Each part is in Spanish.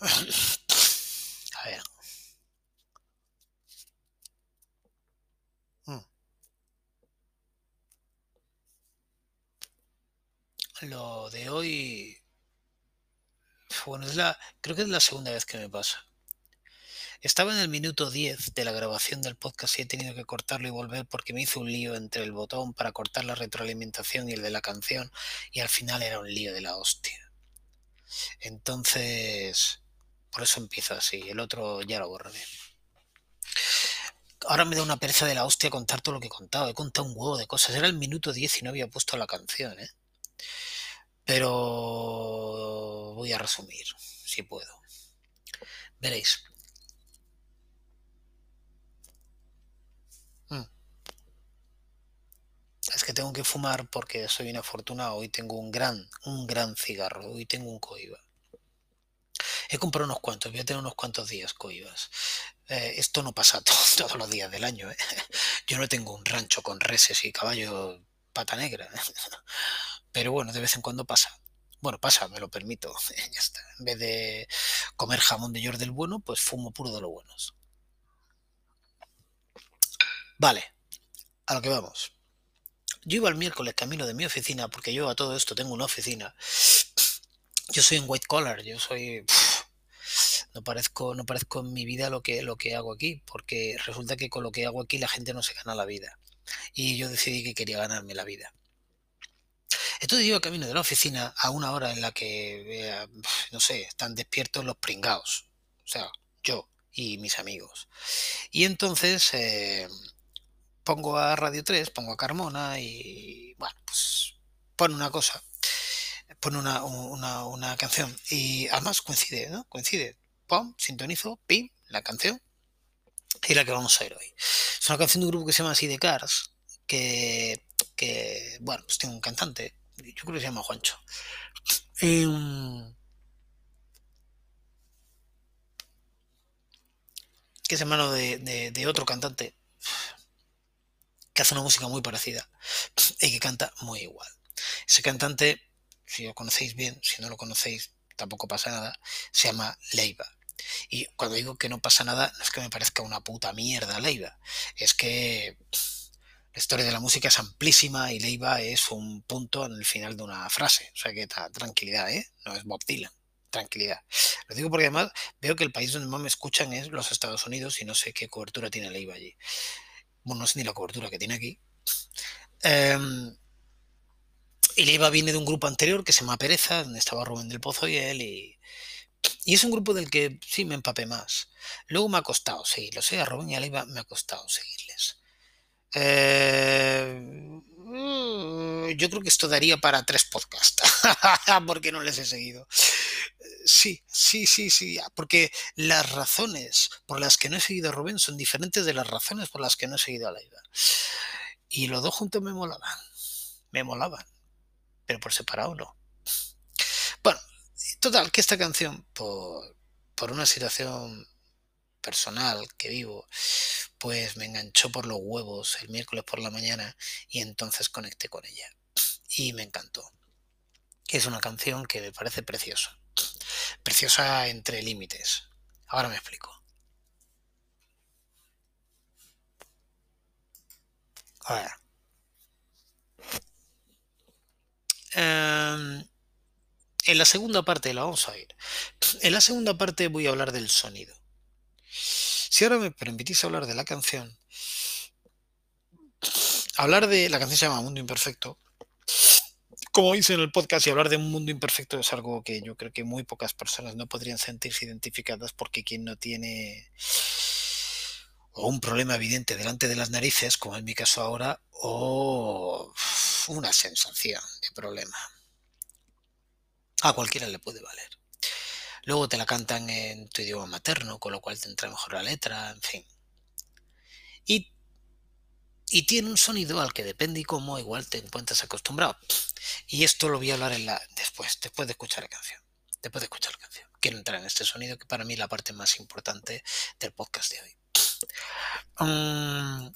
A ver. Mm. Lo de hoy. Bueno, es la, creo que es la segunda vez que me pasa. Estaba en el minuto 10 de la grabación del podcast y he tenido que cortarlo y volver porque me hizo un lío entre el botón para cortar la retroalimentación y el de la canción y al final era un lío de la hostia. Entonces, por eso empieza así. El otro ya lo borraré. Ahora me da una pereza de la hostia contar todo lo que he contado. He contado un huevo de cosas. Era el minuto 10 y no había puesto la canción, ¿eh? Pero voy a resumir, si puedo. Veréis. Mm. Es que tengo que fumar porque soy una afortunado. Hoy tengo un gran, un gran cigarro. Hoy tengo un coiba. He comprado unos cuantos, voy a tener unos cuantos días coibas. Eh, esto no pasa todos los días del año. ¿eh? Yo no tengo un rancho con reses y caballos pata negra. Pero bueno, de vez en cuando pasa. Bueno, pasa, me lo permito. En vez de comer jamón de york del bueno, pues fumo puro de los buenos. Vale, a lo que vamos. Yo iba el miércoles camino de mi oficina, porque yo a todo esto tengo una oficina. Yo soy un white collar, yo soy. No parezco, no parezco en mi vida lo que, lo que hago aquí, porque resulta que con lo que hago aquí la gente no se gana la vida. Y yo decidí que quería ganarme la vida. Entonces iba camino de la oficina a una hora en la que, eh, no sé, están despiertos los pringaos. O sea, yo y mis amigos. Y entonces eh, pongo a Radio 3, pongo a Carmona y, bueno, pues pone una cosa, pone una, una, una canción. Y además coincide, ¿no? Coincide. Sintonizo, pim, la canción. Y la que vamos a ir hoy. Es una canción de un grupo que se llama Así de Cars, que, bueno, pues tiene un cantante, yo creo que se llama Juancho. Em, que es hermano de, de, de otro cantante que hace una música muy parecida y que canta muy igual. Ese cantante, si lo conocéis bien, si no lo conocéis, tampoco pasa nada, se llama Leiva. Y cuando digo que no pasa nada, no es que me parezca una puta mierda Leiva, es que la historia de la música es amplísima y Leiva es un punto en el final de una frase. O sea que tranquilidad, ¿eh? No es Bob Dylan. Tranquilidad. Lo digo porque además veo que el país donde más me escuchan es los Estados Unidos y no sé qué cobertura tiene Leiva allí. Bueno, no sé ni la cobertura que tiene aquí. Um, y Leiva viene de un grupo anterior que se llama Pereza, donde estaba Rubén del Pozo y él, y, y es un grupo del que sí me empapé más. Luego me ha costado seguirlos, ¿eh? a Rubén y a Leiva me ha costado seguirles. Eh, yo creo que esto daría para tres podcasts, porque no les he seguido. Sí, sí, sí, sí, porque las razones por las que no he seguido a Rubén son diferentes de las razones por las que no he seguido a Laida. Y los dos juntos me molaban, me molaban, pero por separado no. Total, que esta canción, por, por una situación personal que vivo, pues me enganchó por los huevos el miércoles por la mañana y entonces conecté con ella. Y me encantó. Es una canción que me parece preciosa. Preciosa entre límites. Ahora me explico. A ver. Um, en la segunda parte la vamos a ir. En la segunda parte voy a hablar del sonido. Si ahora me permitís hablar de la canción, hablar de la canción se llama Mundo Imperfecto. Como hice en el podcast, y hablar de un mundo imperfecto es algo que yo creo que muy pocas personas no podrían sentirse identificadas porque quien no tiene o un problema evidente delante de las narices, como en mi caso ahora, o una sensación de problema. A cualquiera le puede valer. Luego te la cantan en tu idioma materno, con lo cual te entra mejor la letra, en fin. Y, y tiene un sonido al que depende y cómo igual te encuentras acostumbrado. Y esto lo voy a hablar en la, después, después de escuchar la canción. Después de escuchar la canción. Quiero entrar en este sonido que para mí es la parte más importante del podcast de hoy. Um,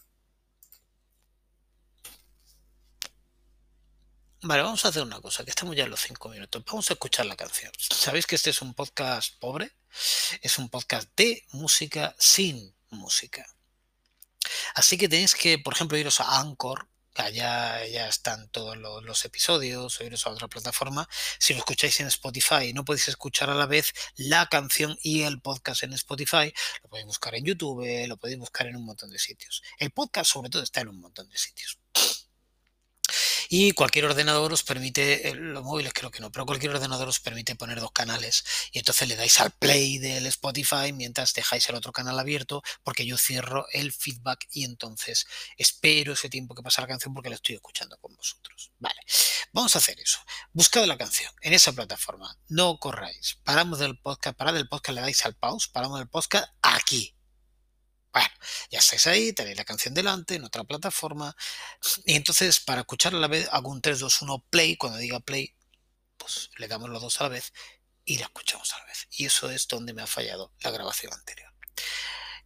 Vale, vamos a hacer una cosa, que estamos ya en los cinco minutos. Vamos a escuchar la canción. Sabéis que este es un podcast pobre, Es un podcast de música sin música. Así que tenéis que, por ejemplo, iros a Anchor, allá ya están todos los, episodios, o iros a otra plataforma. Si lo escucháis en Spotify y no podéis escuchar a la vez la canción y el podcast en Spotify, lo podéis buscar en YouTube, lo podéis buscar en un montón de sitios. El podcast sobre todo está en un montón de sitios. Y cualquier ordenador os permite, eh, los móviles creo que no, pero cualquier ordenador os permite poner dos canales y entonces le dais al play del Spotify mientras dejáis el otro canal abierto porque yo cierro el feedback y entonces espero ese tiempo que pasa la canción porque la estoy escuchando con vosotros. Vale, vamos a hacer eso. Buscad la canción en esa plataforma. No corráis. Paramos del podcast, parad del podcast, le dais al pause, paramos del podcast aquí bueno, ya estáis ahí, tenéis la canción delante, en otra plataforma. Y entonces, para escuchar a la vez, hago un 3, 2, 1 play. Cuando diga play, pues le damos los dos a la vez y la escuchamos a la vez. Y eso es donde me ha fallado la grabación anterior.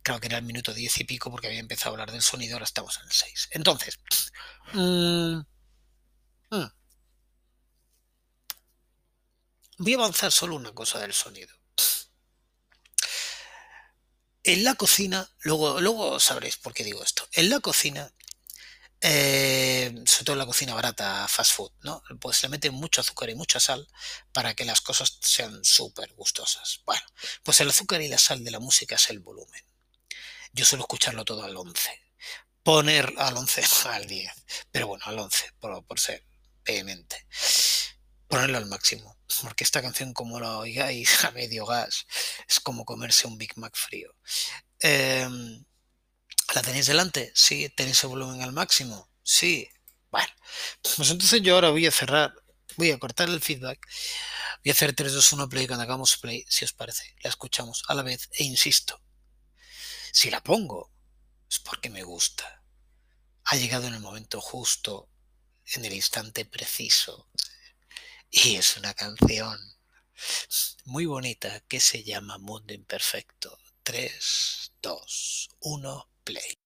Creo que era el minuto 10 y pico porque había empezado a hablar del sonido, ahora estamos en el 6. Entonces, mmm, voy a avanzar solo una cosa del sonido. En la cocina, luego, luego sabréis por qué digo esto. En la cocina, eh, sobre todo en la cocina barata, fast food, ¿no? Pues le meten mucho azúcar y mucha sal para que las cosas sean súper gustosas. Bueno, pues el azúcar y la sal de la música es el volumen. Yo suelo escucharlo todo al 11. Poner al 11, al 10. Pero bueno, al 11, por, por ser vehemente. Ponerlo al máximo porque esta canción, como la oigáis a medio gas, es como comerse un Big Mac frío. Em, ¿La tenéis delante? Sí. ¿Tenéis el volumen al máximo? Sí. Bueno, pues entonces yo ahora voy a cerrar, voy a cortar el feedback, voy a hacer 3, 2, 1 play cuando hagamos play, si os parece. La escuchamos a la vez e insisto, si la pongo es porque me gusta. Ha llegado en el momento justo, en el instante preciso, y es una canción muy bonita que se llama Mundo Imperfecto. 3, 2, 1, play.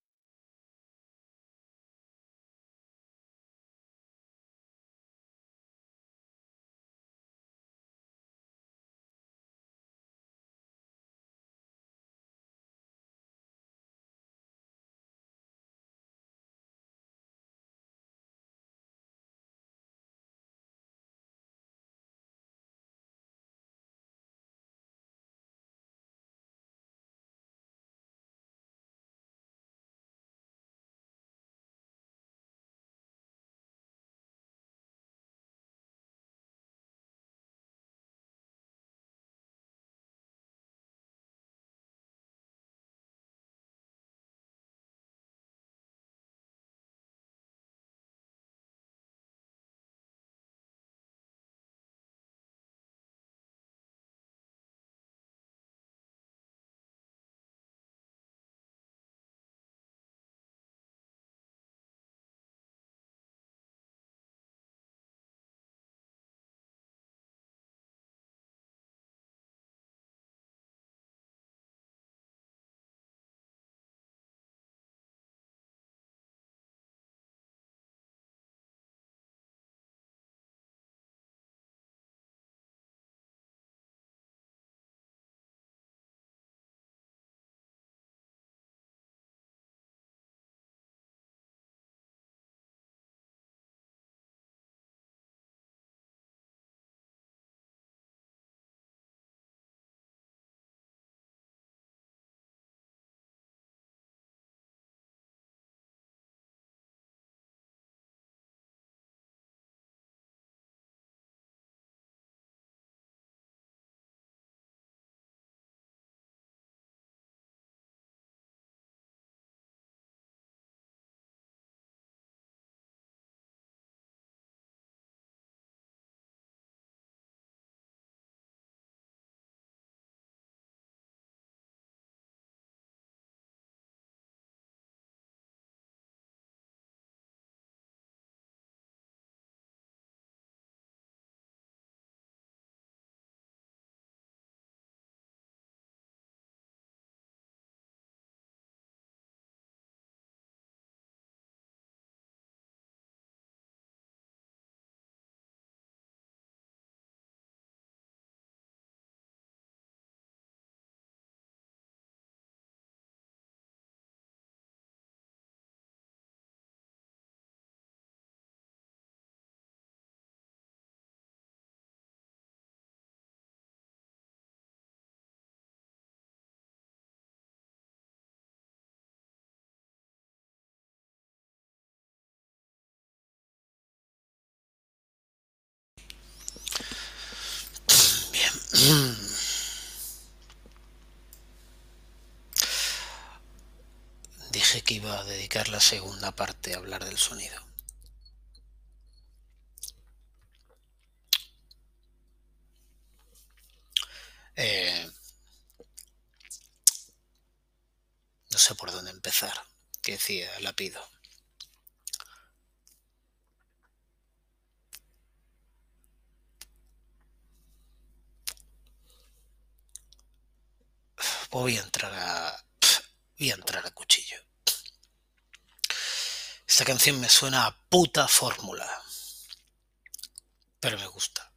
Que iba a dedicar la segunda parte a hablar del sonido. Eh, no sé por dónde empezar. Que decía, la pido. Voy a entrar a. Voy a entrar a cuchillo. Esta canción me suena a puta fórmula. Pero me gusta.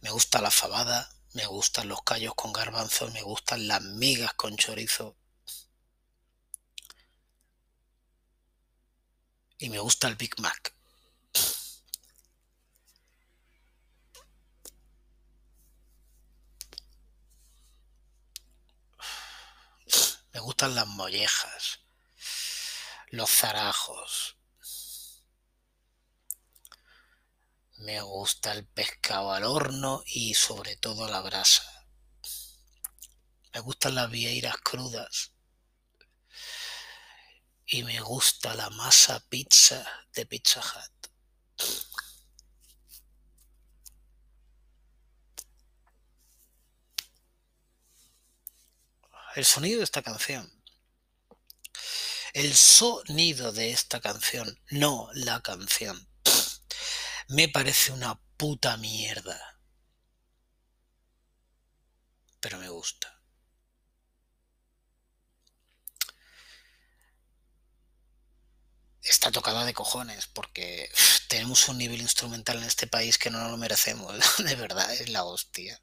Me gusta la fabada, me gustan los callos con garbanzos, me gustan las migas con chorizo. Y me gusta el Big Mac. Me gustan las mollejas, los zarajos. Me gusta el pescado al horno y sobre todo la brasa. Me gustan las vieiras crudas. Y me gusta la masa pizza de Pizza Hut. El sonido de esta canción. El sonido de esta canción, no la canción. Me parece una puta mierda. Pero me gusta. Está tocada de cojones porque tenemos un nivel instrumental en este país que no nos lo merecemos. De verdad, es la hostia.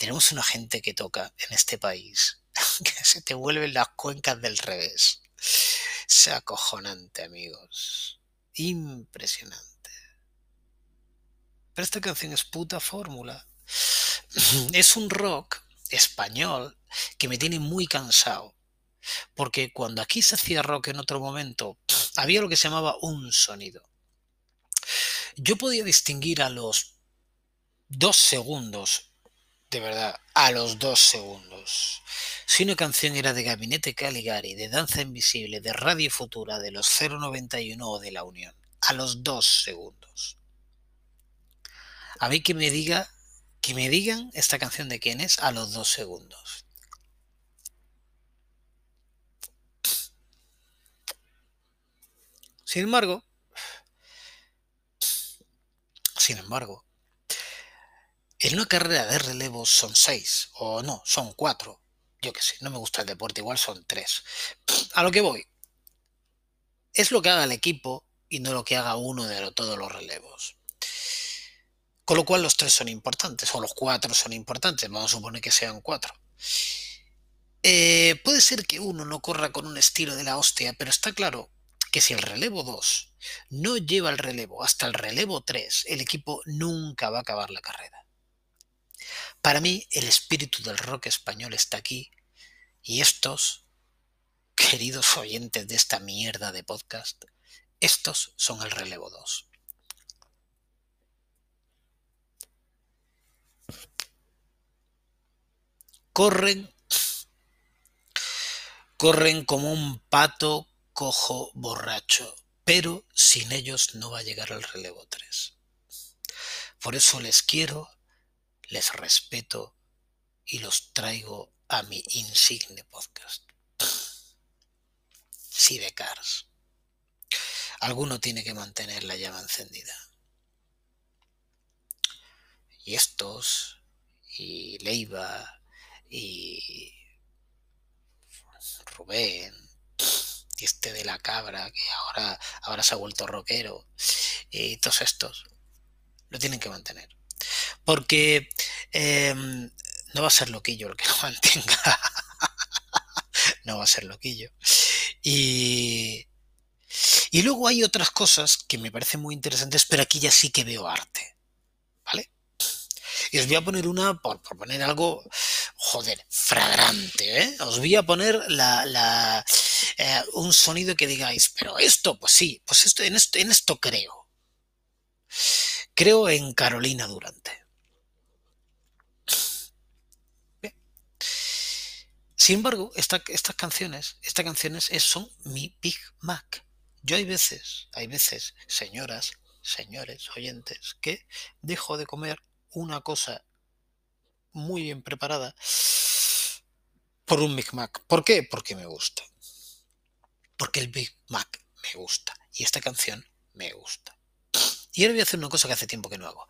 Tenemos una gente que toca en este país que se te vuelven las cuencas del revés. Es acojonante, amigos. Impresionante. Pero esta canción es puta fórmula. Es un rock español que me tiene muy cansado. Porque cuando aquí se hacía rock en otro momento, había lo que se llamaba un sonido. Yo podía distinguir a los dos segundos de verdad, a los dos segundos. Si una canción era de Gabinete Caligari, de Danza Invisible, de Radio Futura, de los 091 o de La Unión, a los dos segundos. A mí que me diga, que me digan esta canción de quién es a los dos segundos. Sin embargo, sin embargo, en una carrera de relevos son seis, o no, son cuatro. Yo qué sé, no me gusta el deporte, igual son tres. A lo que voy. Es lo que haga el equipo y no lo que haga uno de todos los relevos. Con lo cual los tres son importantes, o los cuatro son importantes, vamos a suponer que sean cuatro. Eh, puede ser que uno no corra con un estilo de la hostia, pero está claro que si el relevo 2 no lleva el relevo hasta el relevo 3, el equipo nunca va a acabar la carrera. Para mí el espíritu del rock español está aquí y estos, queridos oyentes de esta mierda de podcast, estos son el relevo 2. Corren, corren como un pato cojo borracho, pero sin ellos no va a llegar al relevo 3. Por eso les quiero les respeto y los traigo a mi insigne podcast. Sidecars. Alguno tiene que mantener la llama encendida. Y estos, y Leiva, y Rubén, y este de la cabra, que ahora, ahora se ha vuelto rockero, y todos estos, lo tienen que mantener. Porque em, no va a ser loquillo el que lo mantenga. no va a ser loquillo. Y, y luego hay otras cosas que me parecen muy interesantes, pero aquí ya sí que veo arte. ¿Vale? Y os voy a poner una, por, poner algo, joder, fragrante, ¿eh? Os voy a poner la, eh, un sonido que digáis, pero esto, pues sí, pues esto, en esto creo creo en Carolina Durante. Sin embargo, estas canciones, estas canciones son mi Big Mac. Yo hay veces, hay veces, señoras, señores, oyentes, que dejo de comer una cosa muy bien preparada por un Big Mac. ¿Por qué? Porque me gusta. Porque el Big Mac me gusta. Y esta canción me gusta. Y ahora voy a hacer una cosa que hace tiempo que no hago.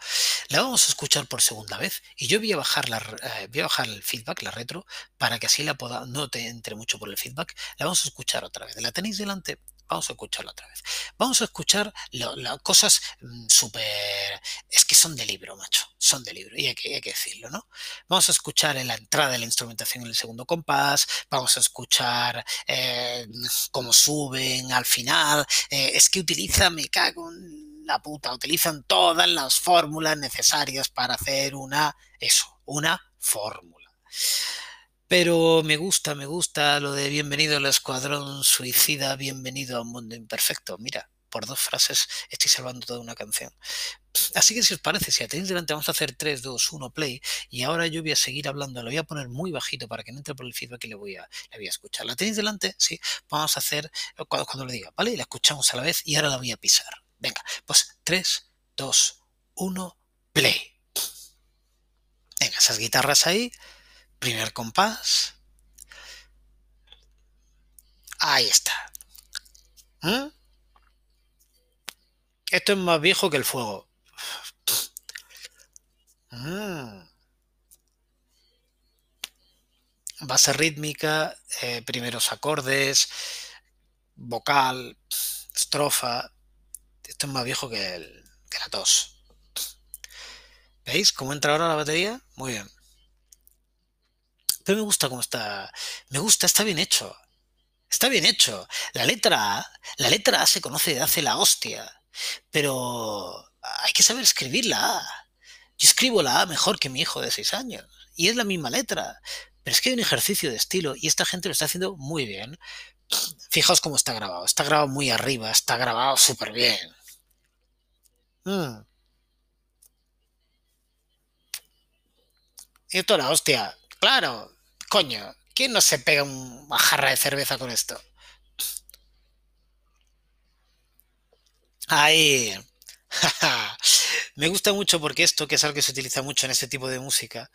La vamos a escuchar por segunda vez y yo voy a bajar, la, eh, voy a bajar el feedback, la retro, para que así la pueda, no te entre mucho por el feedback. La vamos a escuchar otra vez. ¿La tenéis delante? Vamos a escucharla otra vez. Vamos a escuchar las cosas mm, súper... Es que son de libro, macho. Son de libro. Y hay que, decirlo, ¿no? Vamos a escuchar en la entrada de la instrumentación en el segundo compás. Vamos a escuchar eh, cómo suben al final. Eh, es que utiliza, me cago en Utilizan todas las fórmulas necesarias para hacer una... Eso, una fórmula. Pero me gusta, me gusta lo de bienvenido al escuadrón suicida, bienvenido a un mundo imperfecto. Mira, por dos frases estoy salvando toda una canción. Así que si os parece, si tenéis delante, vamos a hacer 3, 2, 1, play. Y ahora yo voy a seguir hablando, lo voy a poner muy bajito para que no entre por el feedback y le voy a, le voy a escuchar. ¿La tenéis delante? Sí. Vamos a hacer cuando, cuando lo diga, ¿vale? La escuchamos a la vez y ahora la voy a pisar. Venga, pues 3, 2, 1, play. Venga, esas guitarras ahí. Primer compás. Ahí está. ¿Mm? Esto es más viejo que el fuego. Mm. Base rítmica, eh, primeros acordes, vocal, estrofa. Esto es más viejo que, el, que la tos. ¿Veis cómo entra ahora la batería? Muy bien. Pero me gusta cómo está. Me gusta, está bien hecho. Está bien hecho. La letra A, la letra A se conoce de hace la hostia. Pero hay que saber escribir la A. Yo escribo la A mejor que mi hijo de 6 años. Y es la misma letra. Pero es que hay un ejercicio de estilo y esta gente lo está haciendo muy bien. Fijaos cómo está grabado. Está grabado muy arriba, está grabado súper bien. Mm. Y esto la hostia. Claro, coño, ¿quién no se pega una jarra de cerveza con esto? Ahí. Me gusta mucho porque esto, que es algo que se utiliza mucho en este tipo de música,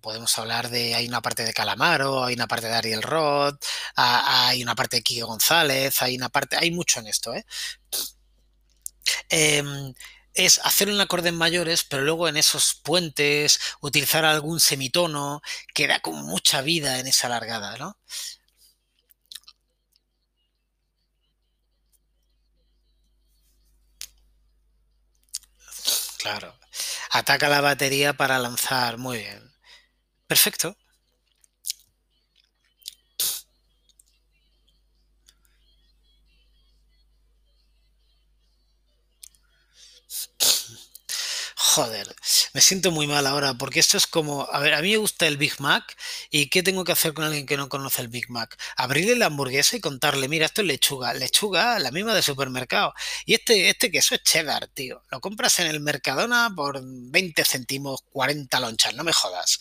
podemos hablar de, hay una parte de Calamaro, hay una parte de Ariel Roth, hay una parte de Kiko González, hay una parte, hay mucho en esto, ¿eh? Em, es hacer en acordes mayores, pero luego en esos puentes utilizar algún semitono que da con mucha vida en esa largada, ¿no? Claro. Ataca la batería para lanzar. Muy bien. Perfecto. Joder, me siento muy mal ahora porque esto es como, a ver, a mí me gusta el Big Mac y ¿qué tengo que hacer con alguien que no conoce el Big Mac? Abrirle la hamburguesa y contarle, mira, esto es lechuga, lechuga, la misma de supermercado. Y este, este queso es cheddar, tío. Lo compras en el Mercadona por 20 céntimos, 40 lonchas, no me jodas.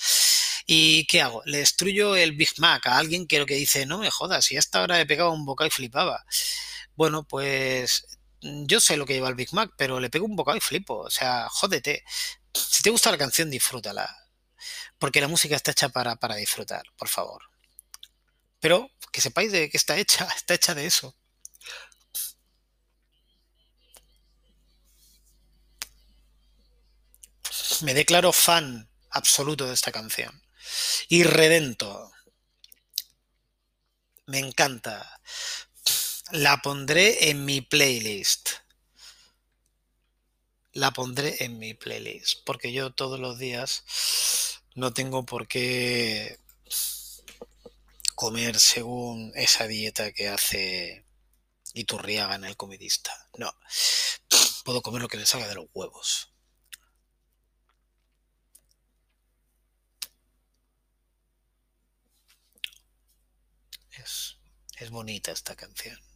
¿Y qué hago? Le destruyo el Big Mac a alguien que lo que dice, no me jodas, y hasta ahora he pegado un bocado y flipaba. Bueno, pues yo sé lo que lleva el Big Mac, pero le pego un bocado y flipo. O sea, jódete. Si te gusta la canción, disfrútala. Porque la música está hecha para, para disfrutar, por favor. Pero que sepáis de que está hecha, está hecha de eso. Me declaro fan absoluto de esta canción. Y redento. Me encanta. La pondré en mi playlist. La pondré en mi playlist. Porque yo todos los días no tengo por qué comer según esa dieta que hace Iturriaga en el comedista. No. Puedo comer lo que le salga de los huevos. Es, es bonita esta canción.